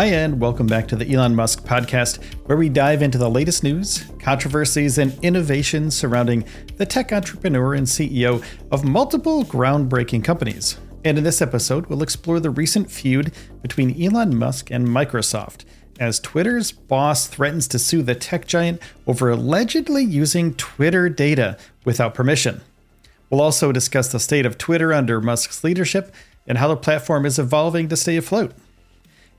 Hi, and welcome back to the Elon Musk podcast, where we dive into the latest news, controversies, and innovations surrounding the tech entrepreneur and CEO of multiple groundbreaking companies. And in this episode, we'll explore the recent feud between Elon Musk and Microsoft as Twitter's boss threatens to sue the tech giant over allegedly using Twitter data without permission. We'll also discuss the state of Twitter under Musk's leadership and how the platform is evolving to stay afloat.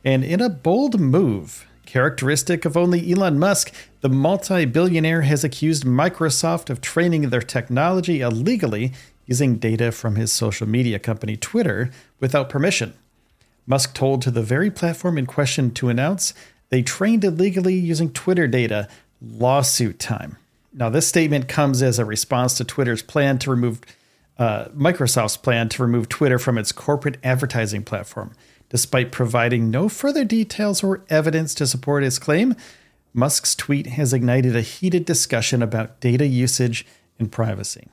And in a bold move, characteristic of only Elon Musk, the multi billionaire has accused Microsoft of training their technology illegally using data from his social media company Twitter without permission. Musk told to the very platform in question to announce they trained illegally using Twitter data, lawsuit time. Now, this statement comes as a response to Twitter's plan to remove uh, Microsoft's plan to remove Twitter from its corporate advertising platform. Despite providing no further details or evidence to support his claim, Musk's tweet has ignited a heated discussion about data usage and privacy.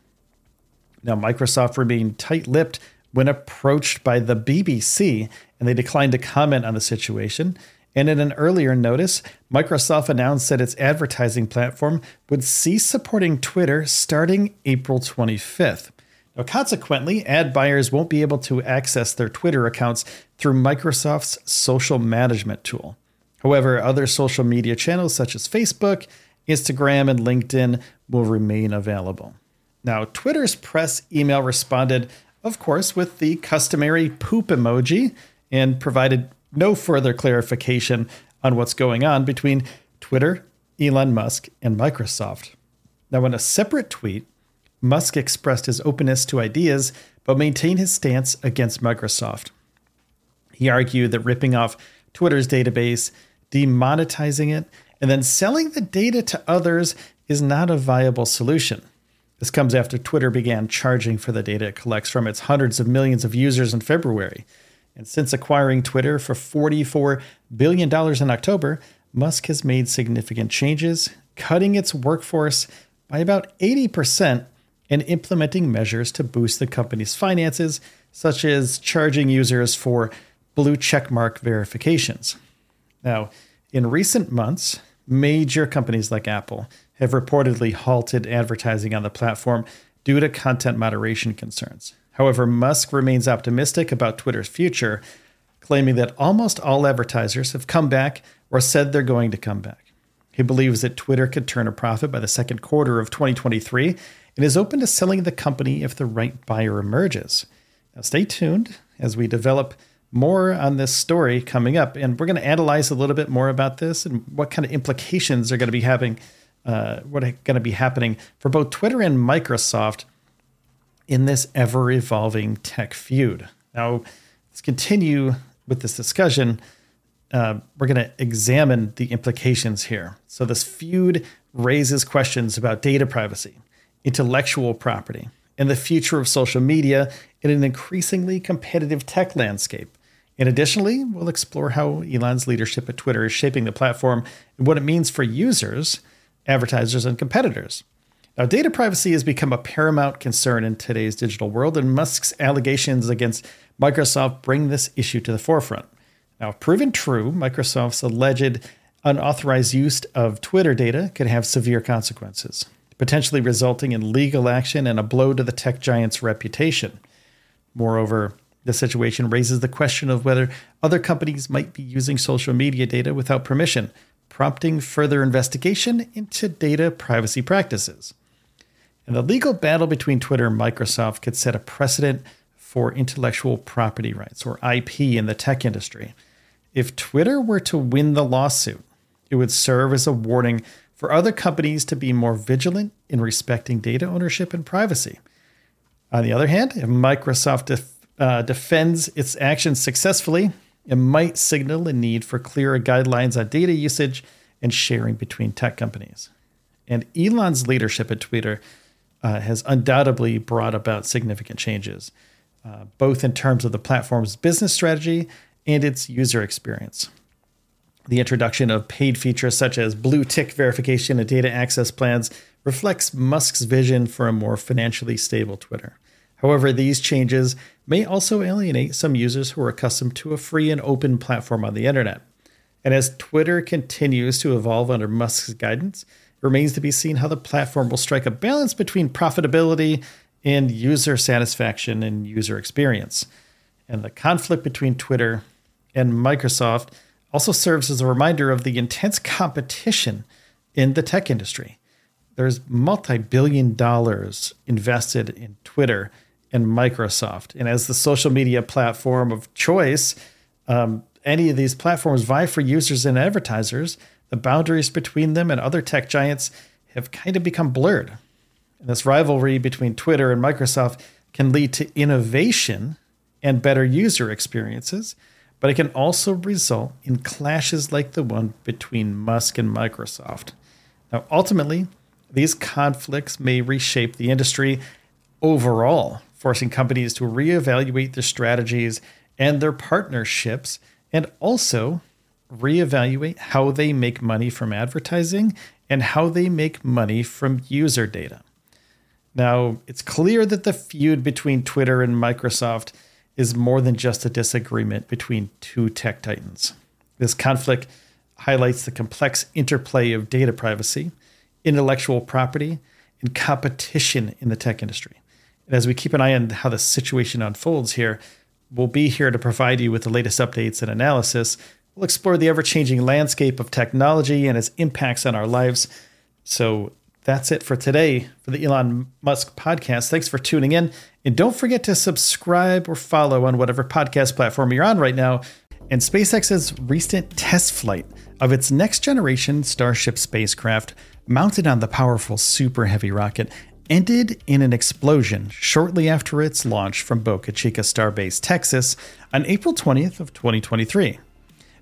Now, Microsoft remained tight lipped when approached by the BBC, and they declined to comment on the situation. And in an earlier notice, Microsoft announced that its advertising platform would cease supporting Twitter starting April 25th. Now, consequently, ad buyers won't be able to access their Twitter accounts through Microsoft's social management tool. However, other social media channels such as Facebook, Instagram, and LinkedIn will remain available. Now, Twitter's press email responded, of course, with the customary poop emoji and provided no further clarification on what's going on between Twitter, Elon Musk, and Microsoft. Now, in a separate tweet, Musk expressed his openness to ideas, but maintained his stance against Microsoft. He argued that ripping off Twitter's database, demonetizing it, and then selling the data to others is not a viable solution. This comes after Twitter began charging for the data it collects from its hundreds of millions of users in February. And since acquiring Twitter for $44 billion in October, Musk has made significant changes, cutting its workforce by about 80% and implementing measures to boost the company's finances, such as charging users for blue checkmark verifications. Now, in recent months, major companies like Apple have reportedly halted advertising on the platform due to content moderation concerns. However, Musk remains optimistic about Twitter's future, claiming that almost all advertisers have come back or said they're going to come back. He believes that Twitter could turn a profit by the second quarter of 2023 and is open to selling the company if the right buyer emerges. Now, stay tuned as we develop more on this story coming up, and we're going to analyze a little bit more about this and what kind of implications are going to be having, uh, what are going to be happening for both Twitter and Microsoft in this ever evolving tech feud. Now, let's continue with this discussion. Uh, we're going to examine the implications here. So, this feud raises questions about data privacy, intellectual property, and the future of social media in an increasingly competitive tech landscape. And additionally, we'll explore how Elon's leadership at Twitter is shaping the platform and what it means for users, advertisers, and competitors. Now, data privacy has become a paramount concern in today's digital world, and Musk's allegations against Microsoft bring this issue to the forefront. Now, if proven true, Microsoft's alleged unauthorized use of Twitter data could have severe consequences, potentially resulting in legal action and a blow to the tech giant's reputation. Moreover, the situation raises the question of whether other companies might be using social media data without permission, prompting further investigation into data privacy practices. And the legal battle between Twitter and Microsoft could set a precedent for intellectual property rights, or IP, in the tech industry. If Twitter were to win the lawsuit, it would serve as a warning for other companies to be more vigilant in respecting data ownership and privacy. On the other hand, if Microsoft def- uh, defends its actions successfully, it might signal a need for clearer guidelines on data usage and sharing between tech companies. And Elon's leadership at Twitter uh, has undoubtedly brought about significant changes, uh, both in terms of the platform's business strategy and its user experience. The introduction of paid features such as blue tick verification and data access plans reflects Musk's vision for a more financially stable Twitter. However, these changes may also alienate some users who are accustomed to a free and open platform on the internet. And as Twitter continues to evolve under Musk's guidance, it remains to be seen how the platform will strike a balance between profitability and user satisfaction and user experience. And the conflict between Twitter and Microsoft also serves as a reminder of the intense competition in the tech industry. There's multi billion dollars invested in Twitter and Microsoft. And as the social media platform of choice, um, any of these platforms vie for users and advertisers, the boundaries between them and other tech giants have kind of become blurred. And this rivalry between Twitter and Microsoft can lead to innovation and better user experiences, but it can also result in clashes like the one between Musk and Microsoft. Now, ultimately, these conflicts may reshape the industry overall, forcing companies to reevaluate their strategies and their partnerships, and also reevaluate how they make money from advertising and how they make money from user data. Now, it's clear that the feud between Twitter and Microsoft is more than just a disagreement between two tech titans. This conflict highlights the complex interplay of data privacy, intellectual property, and competition in the tech industry. And as we keep an eye on how the situation unfolds here, we'll be here to provide you with the latest updates and analysis. We'll explore the ever changing landscape of technology and its impacts on our lives. So that's it for today for the Elon Musk podcast. Thanks for tuning in. And don't forget to subscribe or follow on whatever podcast platform you're on right now. And SpaceX's recent test flight of its next generation Starship spacecraft, mounted on the powerful Super Heavy rocket, ended in an explosion shortly after its launch from Boca Chica Starbase, Texas, on April 20th of 2023.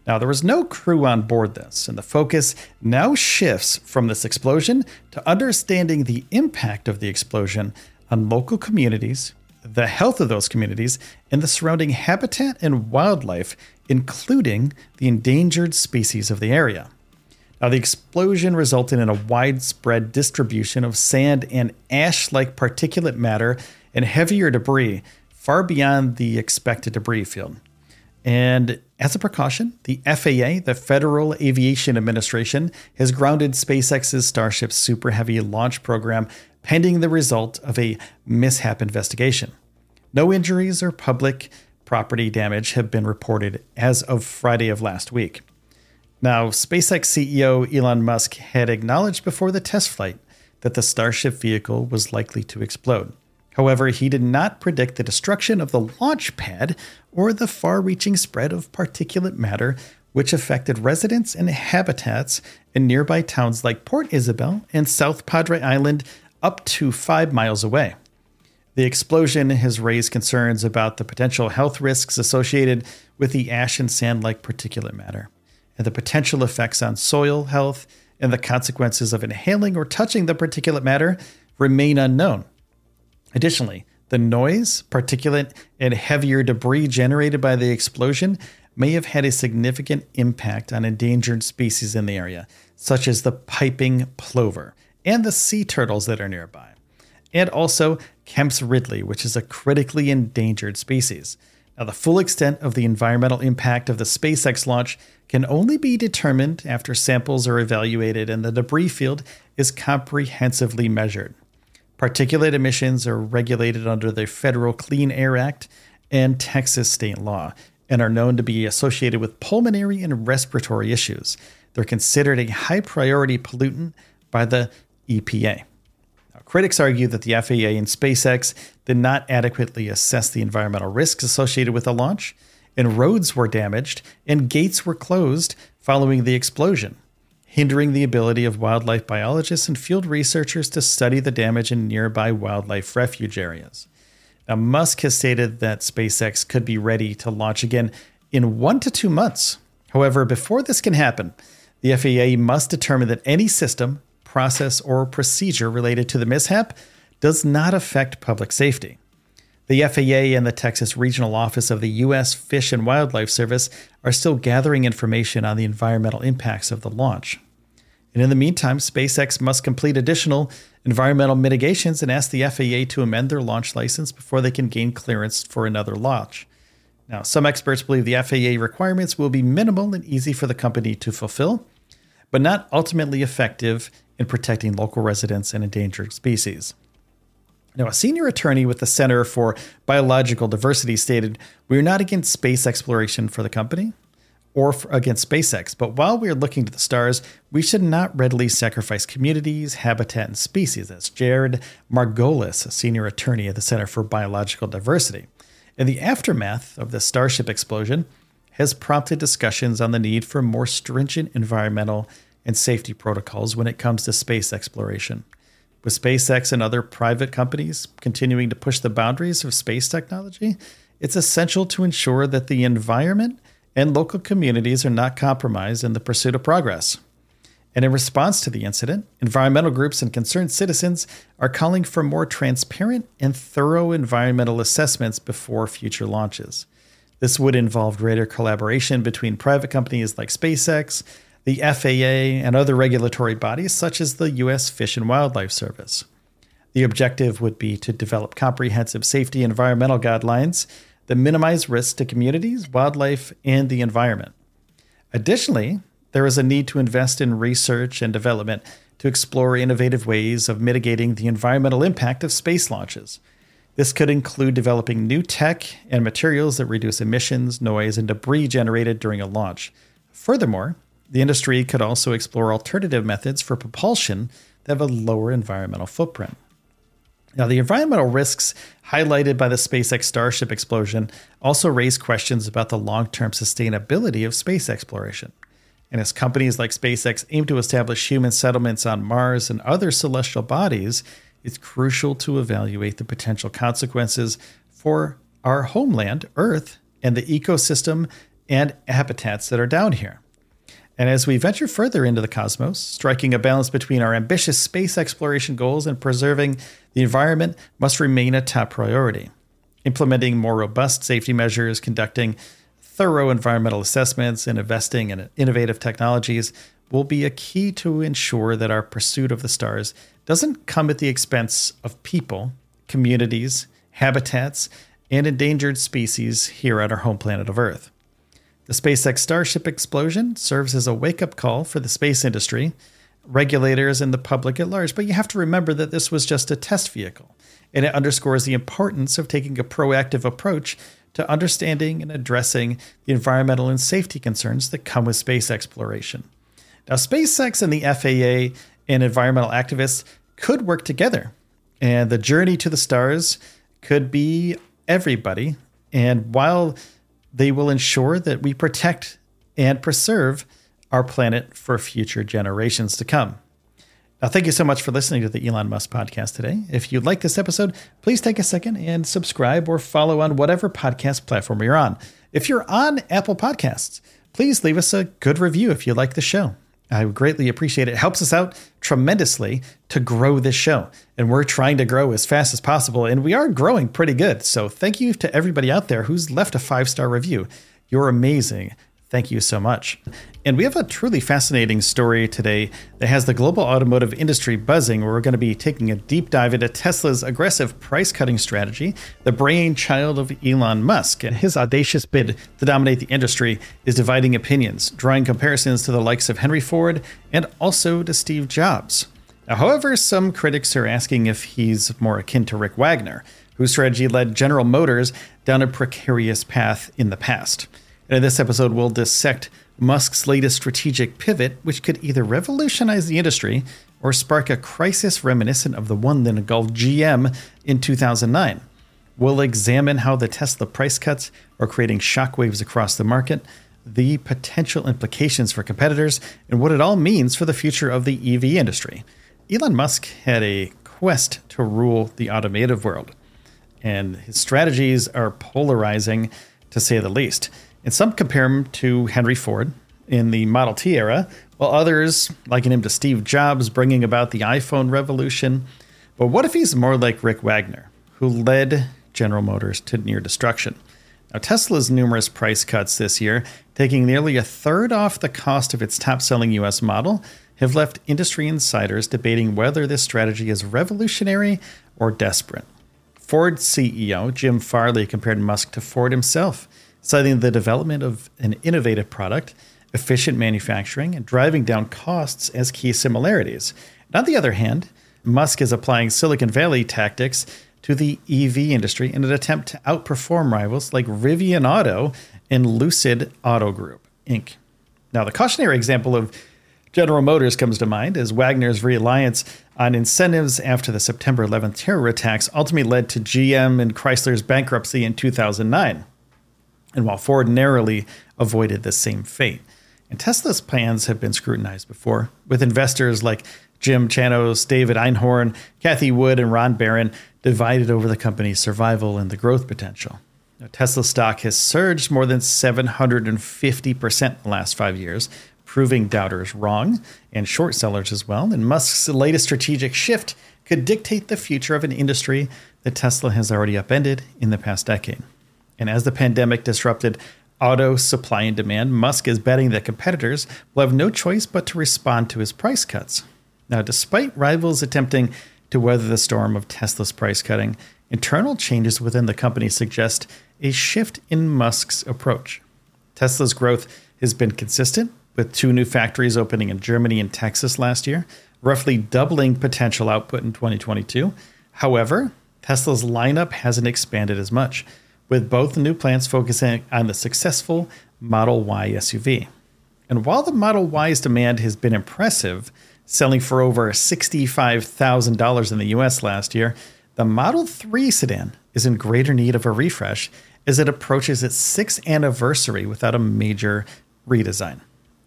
Now, there was no crew on board this, and the focus now shifts from this explosion to understanding the impact of the explosion on local communities, the health of those communities, and the surrounding habitat and wildlife, including the endangered species of the area. Now, the explosion resulted in a widespread distribution of sand and ash like particulate matter and heavier debris far beyond the expected debris field. And as a precaution, the FAA, the Federal Aviation Administration, has grounded SpaceX's Starship Super Heavy launch program pending the result of a mishap investigation. No injuries or public property damage have been reported as of Friday of last week. Now, SpaceX CEO Elon Musk had acknowledged before the test flight that the Starship vehicle was likely to explode. However, he did not predict the destruction of the launch pad or the far reaching spread of particulate matter, which affected residents and habitats in nearby towns like Port Isabel and South Padre Island, up to five miles away. The explosion has raised concerns about the potential health risks associated with the ash and sand like particulate matter, and the potential effects on soil health and the consequences of inhaling or touching the particulate matter remain unknown. Additionally, the noise, particulate, and heavier debris generated by the explosion may have had a significant impact on endangered species in the area, such as the piping plover and the sea turtles that are nearby, and also Kemp's ridley, which is a critically endangered species. Now, the full extent of the environmental impact of the SpaceX launch can only be determined after samples are evaluated and the debris field is comprehensively measured. Particulate emissions are regulated under the Federal Clean Air Act and Texas state law and are known to be associated with pulmonary and respiratory issues. They're considered a high priority pollutant by the EPA. Now, critics argue that the FAA and SpaceX did not adequately assess the environmental risks associated with the launch, and roads were damaged and gates were closed following the explosion hindering the ability of wildlife biologists and field researchers to study the damage in nearby wildlife refuge areas. Now, Musk has stated that SpaceX could be ready to launch again in one to two months. However, before this can happen, the FAA must determine that any system, process, or procedure related to the mishap does not affect public safety. The FAA and the Texas Regional Office of the U.S. Fish and Wildlife Service are still gathering information on the environmental impacts of the launch. And in the meantime, SpaceX must complete additional environmental mitigations and ask the FAA to amend their launch license before they can gain clearance for another launch. Now, some experts believe the FAA requirements will be minimal and easy for the company to fulfill, but not ultimately effective in protecting local residents and endangered species. Now, a senior attorney with the Center for Biological Diversity stated, We are not against space exploration for the company or against SpaceX, but while we are looking to the stars, we should not readily sacrifice communities, habitat, and species. That's Jared Margolis, a senior attorney at the Center for Biological Diversity. In the aftermath of the Starship explosion, has prompted discussions on the need for more stringent environmental and safety protocols when it comes to space exploration. With SpaceX and other private companies continuing to push the boundaries of space technology, it's essential to ensure that the environment and local communities are not compromised in the pursuit of progress. And in response to the incident, environmental groups and concerned citizens are calling for more transparent and thorough environmental assessments before future launches. This would involve greater collaboration between private companies like SpaceX the FAA, and other regulatory bodies such as the U.S. Fish and Wildlife Service. The objective would be to develop comprehensive safety environmental guidelines that minimize risks to communities, wildlife, and the environment. Additionally, there is a need to invest in research and development to explore innovative ways of mitigating the environmental impact of space launches. This could include developing new tech and materials that reduce emissions, noise, and debris generated during a launch. Furthermore, the industry could also explore alternative methods for propulsion that have a lower environmental footprint. Now, the environmental risks highlighted by the SpaceX Starship explosion also raise questions about the long term sustainability of space exploration. And as companies like SpaceX aim to establish human settlements on Mars and other celestial bodies, it's crucial to evaluate the potential consequences for our homeland, Earth, and the ecosystem and habitats that are down here. And as we venture further into the cosmos, striking a balance between our ambitious space exploration goals and preserving the environment must remain a top priority. Implementing more robust safety measures, conducting thorough environmental assessments, and investing in innovative technologies will be a key to ensure that our pursuit of the stars doesn't come at the expense of people, communities, habitats, and endangered species here on our home planet of Earth. The SpaceX Starship explosion serves as a wake up call for the space industry, regulators, and the public at large. But you have to remember that this was just a test vehicle, and it underscores the importance of taking a proactive approach to understanding and addressing the environmental and safety concerns that come with space exploration. Now, SpaceX and the FAA and environmental activists could work together, and the journey to the stars could be everybody. And while they will ensure that we protect and preserve our planet for future generations to come. Now, thank you so much for listening to the Elon Musk podcast today. If you like this episode, please take a second and subscribe or follow on whatever podcast platform you're on. If you're on Apple Podcasts, please leave us a good review if you like the show. I greatly appreciate it. It helps us out tremendously to grow this show. And we're trying to grow as fast as possible. And we are growing pretty good. So thank you to everybody out there who's left a five star review. You're amazing. Thank you so much. And we have a truly fascinating story today that has the global automotive industry buzzing. Where we're going to be taking a deep dive into Tesla's aggressive price cutting strategy, the brainchild of Elon Musk. And his audacious bid to dominate the industry is dividing opinions, drawing comparisons to the likes of Henry Ford and also to Steve Jobs. Now, however, some critics are asking if he's more akin to Rick Wagoner, whose strategy led General Motors down a precarious path in the past. And in this episode, we'll dissect Musk's latest strategic pivot, which could either revolutionize the industry or spark a crisis reminiscent of the one that engulfed GM in 2009. We'll examine how the Tesla price cuts are creating shockwaves across the market, the potential implications for competitors, and what it all means for the future of the EV industry. Elon Musk had a quest to rule the automotive world, and his strategies are polarizing to say the least. And some compare him to Henry Ford in the Model T era, while others liken him to Steve Jobs bringing about the iPhone revolution. But what if he's more like Rick Wagoner, who led General Motors to near destruction? Now, Tesla's numerous price cuts this year, taking nearly a third off the cost of its top selling US model, have left industry insiders debating whether this strategy is revolutionary or desperate. Ford CEO Jim Farley compared Musk to Ford himself citing the development of an innovative product, efficient manufacturing, and driving down costs as key similarities. And on the other hand, Musk is applying Silicon Valley tactics to the EV industry in an attempt to outperform rivals like Rivian Auto and Lucid Auto Group, Inc. Now, the cautionary example of General Motors comes to mind as Wagoner's reliance on incentives after the September 11th terror attacks ultimately led to GM and Chrysler's bankruptcy in 2009. And while Ford narrowly avoided the same fate. And Tesla's plans have been scrutinized before, with investors like Jim Chanos, David Einhorn, Cathie Wood, and Ron Baron divided over the company's survival and the growth potential. Now, Tesla stock has surged more than 750% in the last five years, proving doubters wrong and short sellers as well. And Musk's latest strategic shift could dictate the future of an industry that Tesla has already upended in the past decade. And as the pandemic disrupted auto supply and demand, Musk is betting that competitors will have no choice but to respond to his price cuts. Now, despite rivals attempting to weather the storm of Tesla's price cutting, internal changes within the company suggest a shift in Musk's approach. Tesla's growth has been consistent, with two new factories opening in Germany and Texas last year, roughly doubling potential output in 2022. However, Tesla's lineup hasn't expanded as much, with both new plants focusing on the successful Model Y SUV. And while the Model Y's demand has been impressive, selling for over $65,000 in the US last year, the Model 3 sedan is in greater need of a refresh as it approaches its sixth anniversary without a major redesign.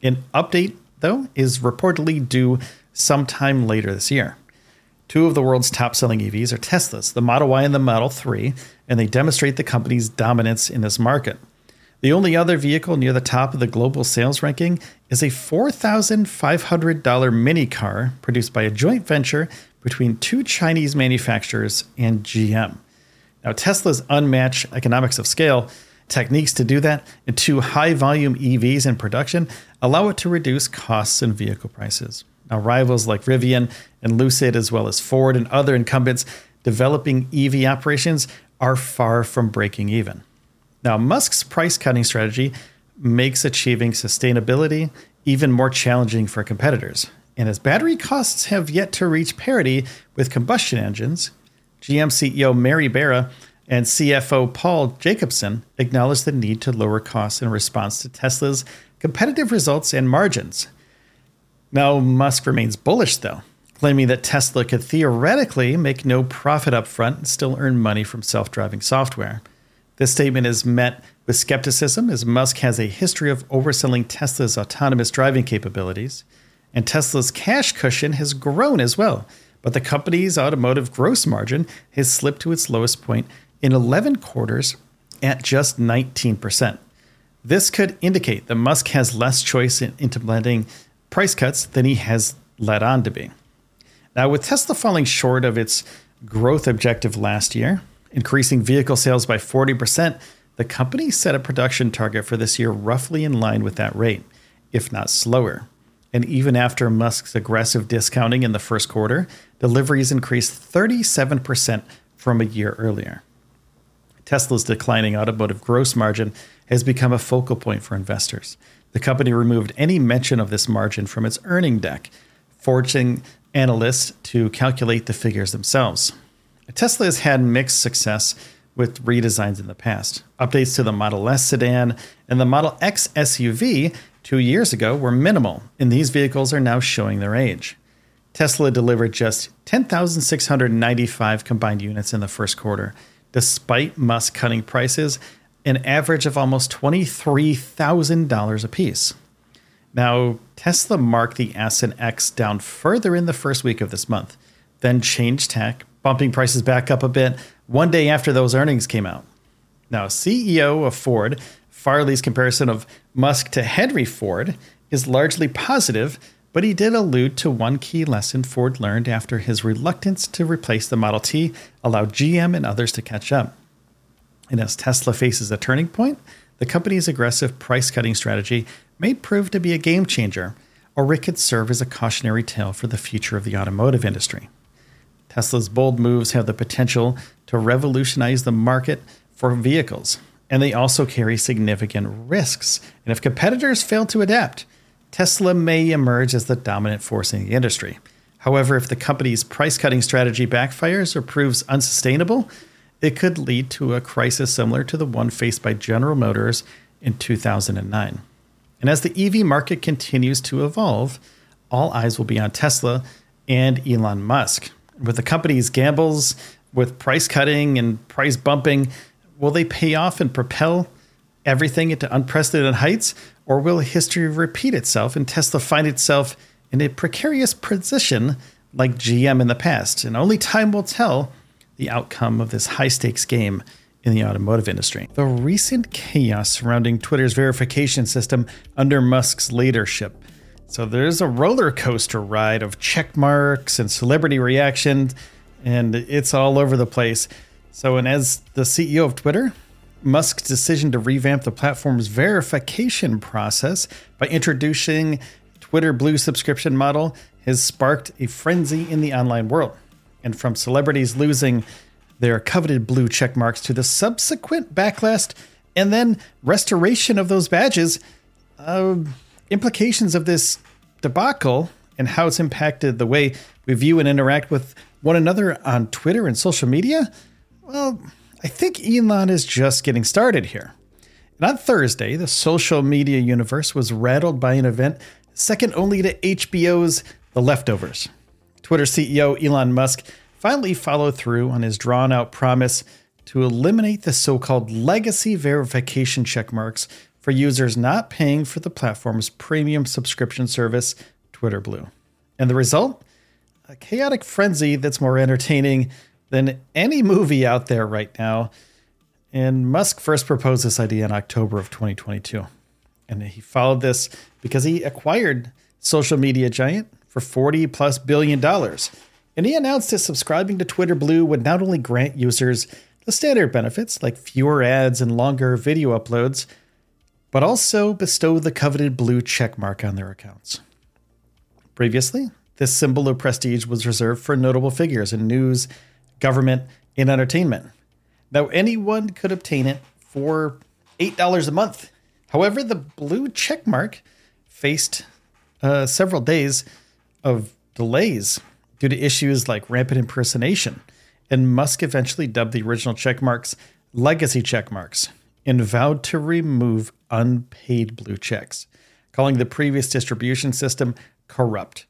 An update, though, is reportedly due sometime later this year. Two of the world's top selling EVs are Teslas, the Model Y and the Model 3, and they demonstrate the company's dominance in this market. The only other vehicle near the top of the global sales ranking is a $4,500 mini car produced by a joint venture between two Chinese manufacturers and GM. Now, Tesla's unmatched economics of scale, techniques to do that, and two high volume EVs in production allow it to reduce costs and vehicle prices. Now, rivals like Rivian and Lucid, as well as Ford and other incumbents developing EV operations, are far from breaking even. Now, Musk's price cutting strategy makes achieving sustainability even more challenging for competitors. And as battery costs have yet to reach parity with combustion engines, GM CEO Mary Barra and CFO Paul Jacobson acknowledged the need to lower costs in response to Tesla's competitive results and margins. Now, Musk remains bullish, though, claiming that Tesla could theoretically make no profit up front and still earn money from self driving software. This statement is met with skepticism as Musk has a history of overselling Tesla's autonomous driving capabilities, and Tesla's cash cushion has grown as well. But the company's automotive gross margin has slipped to its lowest point in 11 quarters at just 19%. This could indicate that Musk has less choice in implementing price cuts than he has led on to be. Now, with Tesla falling short of its growth objective last year, increasing vehicle sales by 40%, the company set a production target for this year roughly in line with that rate, if not slower. And even after Musk's aggressive discounting in the first quarter, deliveries increased 37% from a year earlier. Tesla's declining automotive gross margin has become a focal point for investors. The company removed any mention of this margin from its earning deck, forcing analysts to calculate the figures themselves. Tesla has had mixed success with redesigns in the past. Updates to the Model S sedan and the Model X SUV two years ago were minimal, and these vehicles are now showing their age. Tesla delivered just 10,695 combined units in the first quarter, despite Musk cutting prices an average of almost $23,000 apiece. Now, Tesla marked the S and X down further in the first week of this month, then changed tack, bumping prices back up a bit one day after those earnings came out. Now, CEO of Ford, Farley's comparison of Musk to Henry Ford is largely positive, but he did allude to one key lesson Ford learned after his reluctance to replace the Model T allowed GM and others to catch up. And as Tesla faces a turning point, the company's aggressive price cutting strategy may prove to be a game changer, or it could serve as a cautionary tale for the future of the automotive industry. Tesla's bold moves have the potential to revolutionize the market for vehicles, and they also carry significant risks. And if competitors fail to adapt, Tesla may emerge as the dominant force in the industry. However, if the company's price cutting strategy backfires or proves unsustainable, it could lead to a crisis similar to the one faced by General Motors in 2009. And as the EV market continues to evolve, all eyes will be on Tesla and Elon Musk. With the company's gambles with price cutting and price bumping, will they pay off and propel everything into unprecedented heights? Or will history repeat itself and Tesla find itself in a precarious position like GM in the past? And only time will tell the outcome of this high stakes game in the automotive industry. The recent chaos surrounding Twitter's verification system under Musk's leadership. So there's a roller coaster ride of check marks and celebrity reactions, and it's all over the place. So, and as the CEO of Twitter, Musk's decision to revamp the platform's verification process by introducing Twitter Blue subscription model has sparked a frenzy in the online world. And from celebrities losing their coveted blue check marks to the subsequent backlash and then restoration of those badges, uh, implications of this debacle and how it's impacted the way we view and interact with one another on Twitter and social media, well, I think Elon is just getting started here. And on Thursday, the social media universe was rattled by an event second only to HBO's The Leftovers. Twitter CEO Elon Musk finally followed through on his drawn out promise to eliminate the so called legacy verification checkmarks for users not paying for the platform's premium subscription service, Twitter Blue. And the result? A chaotic frenzy that's more entertaining than any movie out there right now. And Musk first proposed this idea in October of 2022. And he followed this because he acquired social media giant for 40 plus billion dollars. And he announced that subscribing to Twitter Blue would not only grant users the standard benefits like fewer ads and longer video uploads, but also bestow the coveted blue checkmark on their accounts. Previously, this symbol of prestige was reserved for notable figures in news, government, and entertainment. Now, anyone could obtain it for $8 a month. However, the blue checkmark faced uh, several days of delays due to issues like rampant impersonation, and Musk eventually dubbed the original checkmarks legacy checkmarks and vowed to remove unpaid blue checks, calling the previous distribution system corrupt.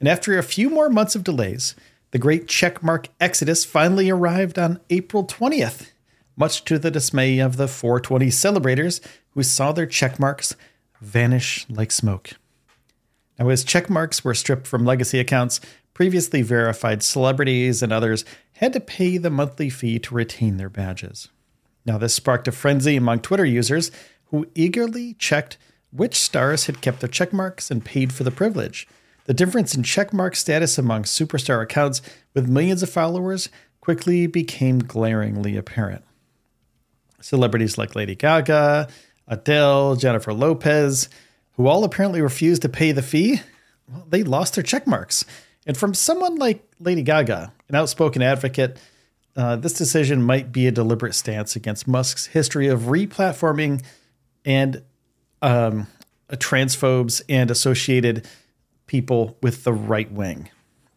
And after a few more months of delays, the great checkmark exodus finally arrived on April 20th, much to the dismay of the 420 celebrators who saw their checkmarks vanish like smoke. Now, as checkmarks were stripped from legacy accounts, previously verified celebrities and others had to pay the monthly fee to retain their badges. Now, this sparked a frenzy among Twitter users who eagerly checked which stars had kept their checkmarks and paid for the privilege. The difference in checkmark status among superstar accounts with millions of followers quickly became glaringly apparent. Celebrities like Lady Gaga, Adele, Jennifer Lopez, who all apparently refused to pay the fee, well, they lost their check marks. And from someone like Lady Gaga, an outspoken advocate, uh, this decision might be a deliberate stance against Musk's history of replatforming and um, transphobes and associated people with the right wing.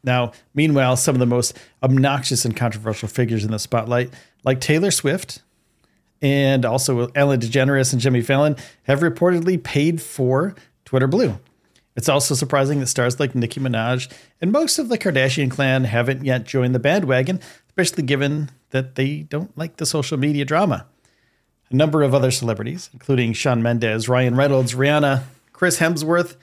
Now, meanwhile, some of the most obnoxious and controversial figures in the spotlight, like Taylor Swift and also Ellen DeGeneres and Jimmy Fallon, have reportedly paid for Twitter Blue. It's also surprising that stars like Nicki Minaj and most of the Kardashian clan haven't yet joined the bandwagon, especially given that they don't like the social media drama. A number of other celebrities, including Shawn Mendes, Ryan Reynolds, Rihanna, Chris Hemsworth,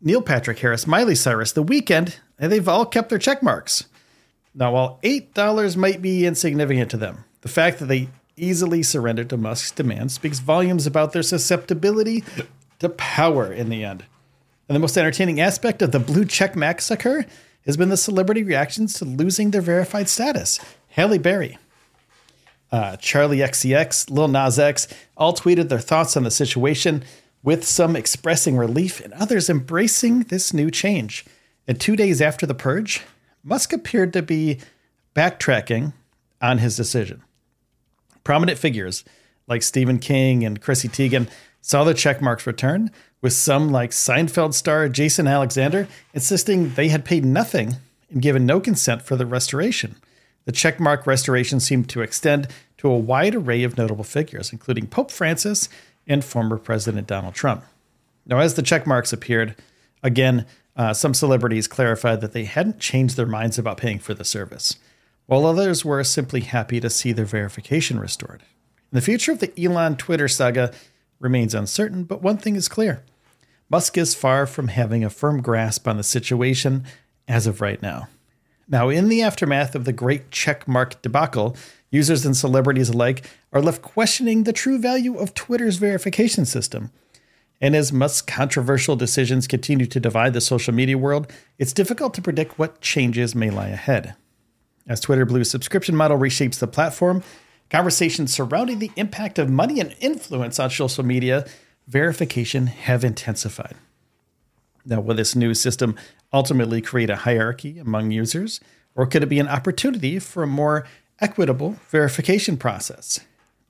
Neil Patrick Harris, Miley Cyrus, The Weeknd, and they've all kept their check marks. Now, while $8 might be insignificant to them, the fact that they easily surrendered to Musk's demands speaks volumes about their susceptibility to power in the end. And the most entertaining aspect of the blue check massacre has been the celebrity reactions to losing their verified status. Halle Berry, uh, Charli XCX, Lil Nas X all tweeted their thoughts on the situation with some expressing relief and others embracing this new change. And two days after the purge, Musk appeared to be backtracking on his decision. Prominent figures like Stephen King and Chrissy Teigen saw the check marks return, with some like Seinfeld star Jason Alexander insisting they had paid nothing and given no consent for the restoration. The checkmark restoration seemed to extend to a wide array of notable figures, including Pope Francis and former President Donald Trump. Now, as the checkmarks appeared, again, uh, some celebrities clarified that they hadn't changed their minds about paying for the service, while others were simply happy to see their verification restored. The future of the Elon Twitter saga remains uncertain, but one thing is clear Musk is far from having a firm grasp on the situation as of right now. Now, in the aftermath of the great checkmark debacle, users and celebrities alike are left questioning the true value of Twitter's verification system. And as Musk's controversial decisions continue to divide the social media world, it's difficult to predict what changes may lie ahead. As Twitter Blue's subscription model reshapes the platform, conversations surrounding the impact of money and influence on social media verification have intensified. Now, will this new system ultimately create a hierarchy among users, or could it be an opportunity for a more equitable verification process?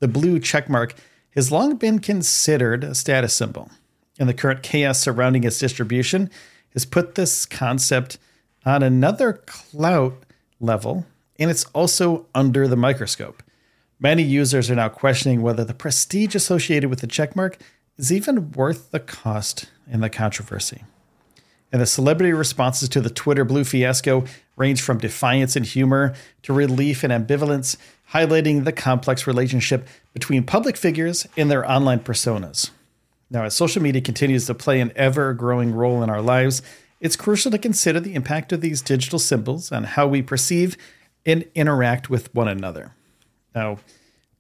The blue checkmark has long been considered a status symbol, and the current chaos surrounding its distribution has put this concept on another clout level, and it's also under the microscope. Many users are now questioning whether the prestige associated with the checkmark is even worth the cost and the controversy. And the celebrity responses to the Twitter Blue fiasco range from defiance and humor to relief and ambivalence, highlighting the complex relationship between public figures and their online personas. Now, as social media continues to play an ever growing role in our lives, it's crucial to consider the impact of these digital symbols on how we perceive and interact with one another. Now,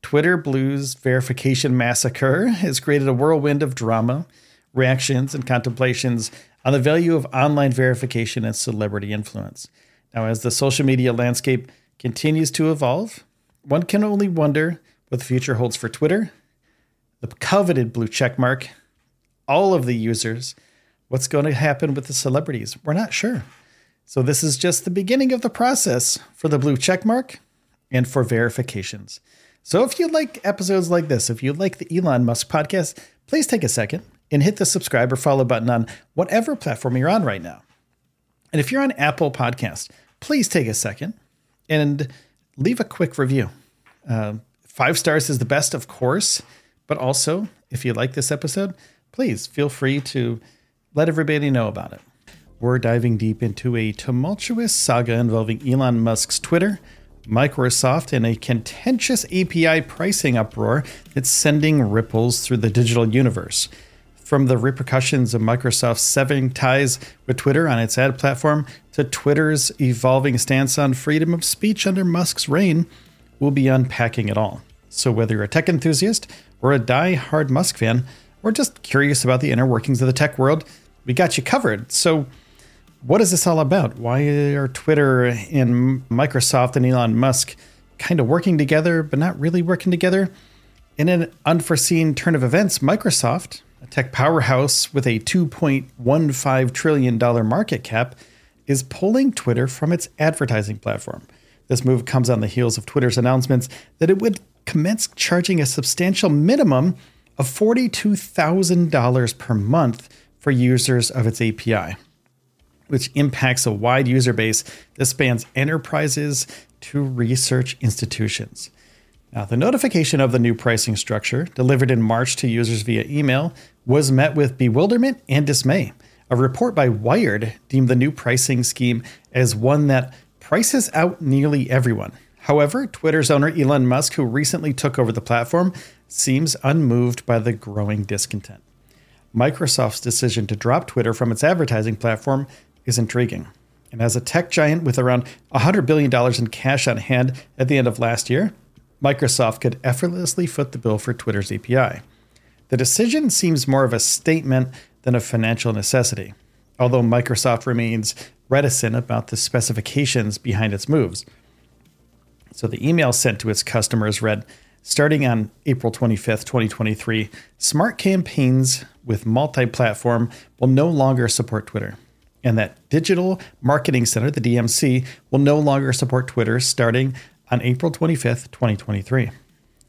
Twitter Blue's verification massacre has created a whirlwind of drama, reactions, and contemplations on the value of online verification and celebrity influence. Now, as the social media landscape continues to evolve, one can only wonder what the future holds for Twitter, the coveted blue checkmark, all of the users. What's going to happen with the celebrities? We're not sure. So, this is just the beginning of the process for the blue check mark and for verifications. So if you like episodes like this, if you like the Elon Musk podcast, please take a second and hit the subscribe or follow button on whatever platform you're on right now. And if you're on Apple Podcast, please take a second and leave a quick review. Uh, five stars is the best, of course, but also if you like this episode, please feel free to let everybody know about it. We're diving deep into a tumultuous saga involving Elon Musk's Twitter Microsoft and a contentious API pricing uproar that's sending ripples through the digital universe. From the repercussions of Microsoft's severing ties with Twitter on its ad platform to Twitter's evolving stance on freedom of speech under Musk's reign, we'll be unpacking it all. So, whether you're a tech enthusiast or a die-hard Musk fan, or just curious about the inner workings of the tech world, we got you covered. So, what is this all about? Why are Twitter and Microsoft and Elon Musk kind of working together, but not really working together? In an unforeseen turn of events, Microsoft, a tech powerhouse with a $2.15 trillion market cap, is pulling Twitter from its advertising platform. This move comes on the heels of Twitter's announcements that it would commence charging a substantial minimum of $42,000 per month for users of its API which impacts a wide user base that spans enterprises to research institutions. Now, the notification of the new pricing structure, delivered in March to users via email, was met with bewilderment and dismay. A report by Wired deemed the new pricing scheme as one that prices out nearly everyone. However, Twitter's owner Elon Musk, who recently took over the platform, seems unmoved by the growing discontent. Microsoft's decision to drop Twitter from its advertising platform is intriguing. And as a tech giant with around $100 billion in cash on hand at the end of last year, Microsoft could effortlessly foot the bill for Twitter's API. The decision seems more of a statement than a financial necessity, although Microsoft remains reticent about the specifications behind its moves. So the email sent to its customers read Starting on April 25th, 2023, smart campaigns with multi platform will no longer support Twitter and that Digital Marketing Center, the DMC, will no longer support Twitter starting on April 25th, 2023.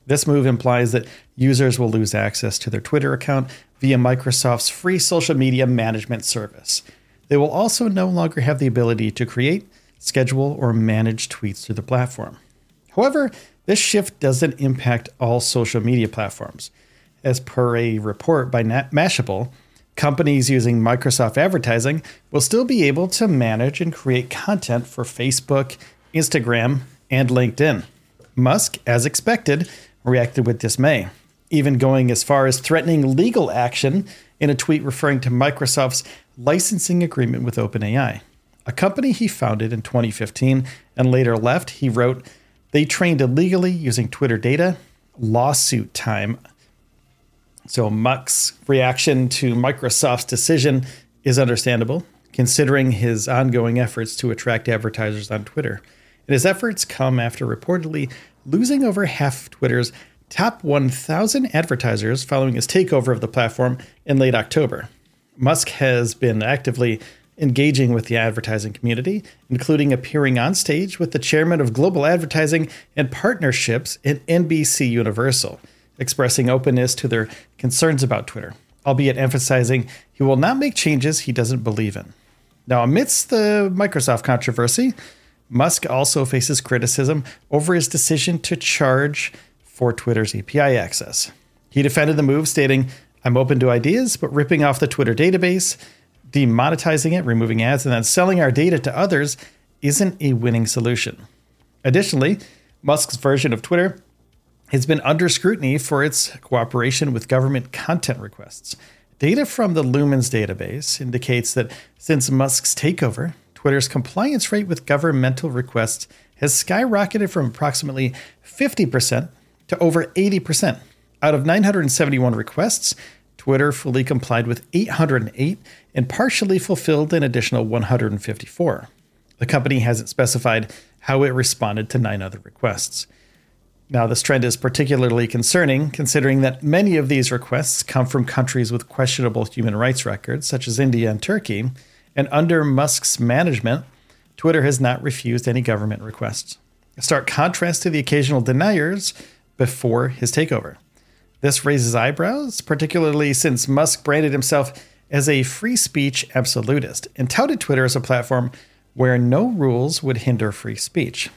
This move implies that users will lose access to their Twitter account via Microsoft's free social media management service. They will also no longer have the ability to create, schedule, or manage tweets through the platform. However, this shift doesn't impact all social media platforms. As per a report by Mashable, companies using Microsoft advertising will still be able to manage and create content for Facebook, Instagram, and LinkedIn. Musk, as expected, reacted with dismay, even going as far as threatening legal action in a tweet referring to Microsoft's licensing agreement with OpenAI, a company he founded in 2015 and later left. He wrote, They trained illegally using Twitter data, lawsuit time. So Musk's reaction to Microsoft's decision is understandable, considering his ongoing efforts to attract advertisers on Twitter. And his efforts come after reportedly losing over half of Twitter's top 1,000 advertisers following his takeover of the platform in late October. Musk has been actively engaging with the advertising community, including appearing on stage with the chairman of global advertising and partnerships at NBC Universal, expressing openness to their concerns about Twitter, albeit emphasizing he will not make changes he doesn't believe in. Now, amidst the Microsoft controversy, Musk also faces criticism over his decision to charge for Twitter's API access. He defended the move, stating, I'm open to ideas, but ripping off the Twitter database, demonetizing it, removing ads, and then selling our data to others isn't a winning solution. Additionally, Musk's version of Twitter has been under scrutiny for its cooperation with government content requests. Data from the Lumens database indicates that since Musk's takeover, Twitter's compliance rate with governmental requests has skyrocketed from approximately 50% to over 80%. Out of 971 requests, Twitter fully complied with 808 and partially fulfilled an additional 154. The company hasn't specified how it responded to nine other requests. Now, this trend is particularly concerning considering that many of these requests come from countries with questionable human rights records, such as India and Turkey, and under Musk's management, Twitter has not refused any government requests. A stark contrast to the occasional deniers before his takeover. This raises eyebrows, particularly since Musk branded himself as a free speech absolutist and touted Twitter as a platform where no rules would hinder free speech.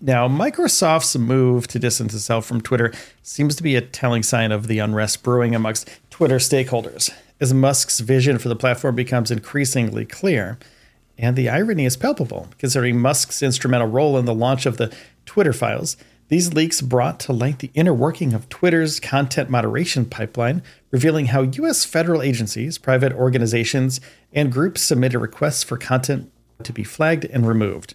Now, Microsoft's move to distance itself from Twitter seems to be a telling sign of the unrest brewing amongst Twitter stakeholders as Musk's vision for the platform becomes increasingly clear. And the irony is palpable, considering Musk's instrumental role in the launch of the Twitter files. These leaks brought to light the inner working of Twitter's content moderation pipeline, revealing how U.S. federal agencies, private organizations, and groups submitted requests for content to be flagged and removed.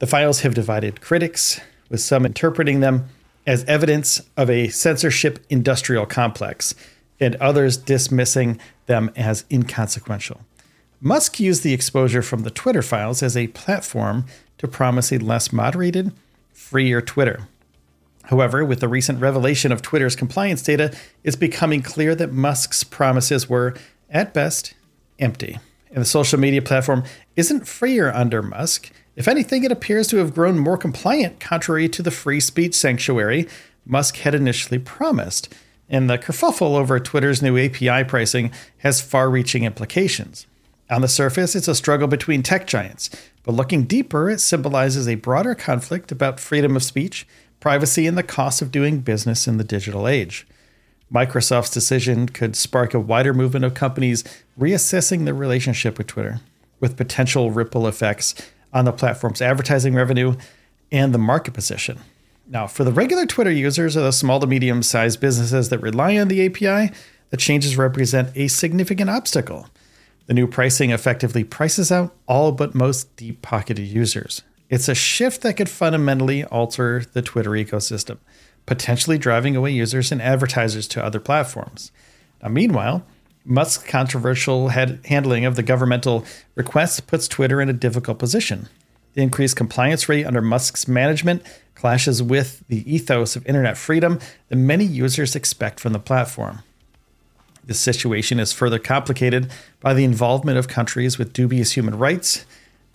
The files have divided critics, with some interpreting them as evidence of a censorship industrial complex and others dismissing them as inconsequential. Musk used the exposure from the Twitter files as a platform to promise a less moderated, freer Twitter. However, with the recent revelation of Twitter's compliance data, it's becoming clear that Musk's promises were, at best, empty. And the social media platform isn't freer under Musk. If anything, it appears to have grown more compliant, contrary to the free speech sanctuary Musk had initially promised and the kerfuffle over Twitter's new API pricing has far reaching implications. On the surface, it's a struggle between tech giants, but looking deeper, it symbolizes a broader conflict about freedom of speech, privacy, and the cost of doing business in the digital age. Microsoft's decision could spark a wider movement of companies reassessing their relationship with Twitter, with potential ripple effects on the platform's advertising revenue and the market position. Now, for the regular Twitter users or the small to medium sized businesses that rely on the API, the changes represent a significant obstacle. The new pricing effectively prices out all but most deep pocketed users. It's a shift that could fundamentally alter the Twitter ecosystem, potentially driving away users and advertisers to other platforms. Now, meanwhile, Musk's controversial handling of the governmental requests puts Twitter in a difficult position. The increased compliance rate under Musk's management clashes with the ethos of internet freedom that many users expect from the platform. This situation is further complicated by the involvement of countries with dubious human rights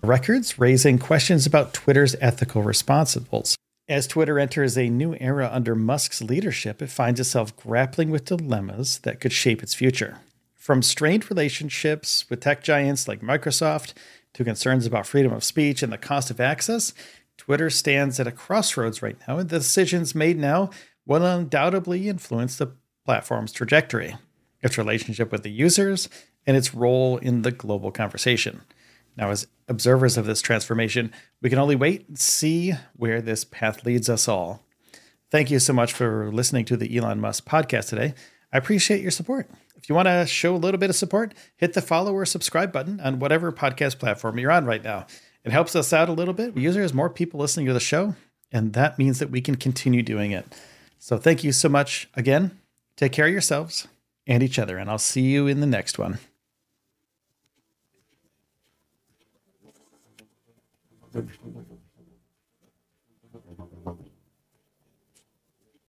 records, raising questions about Twitter's ethical responsibles. As Twitter enters a new era under Musk's leadership, it finds itself grappling with dilemmas that could shape its future. From strained relationships with tech giants like Microsoft to concerns about freedom of speech and the cost of access, Twitter stands at a crossroads right now, and the decisions made now will undoubtedly influence the platform's trajectory, its relationship with the users, and its role in the global conversation. Now, as observers of this transformation, we can only wait and see where this path leads us all. Thank you so much for listening to the Elon Musk podcast today. I appreciate your support. If you want to show a little bit of support, hit the follow or subscribe button on whatever podcast platform you're on right now. It helps us out a little bit. We usually have more people listening to the show, and that means that we can continue doing it. So thank you so much again. Take care of yourselves and each other, and I'll see you in the next one.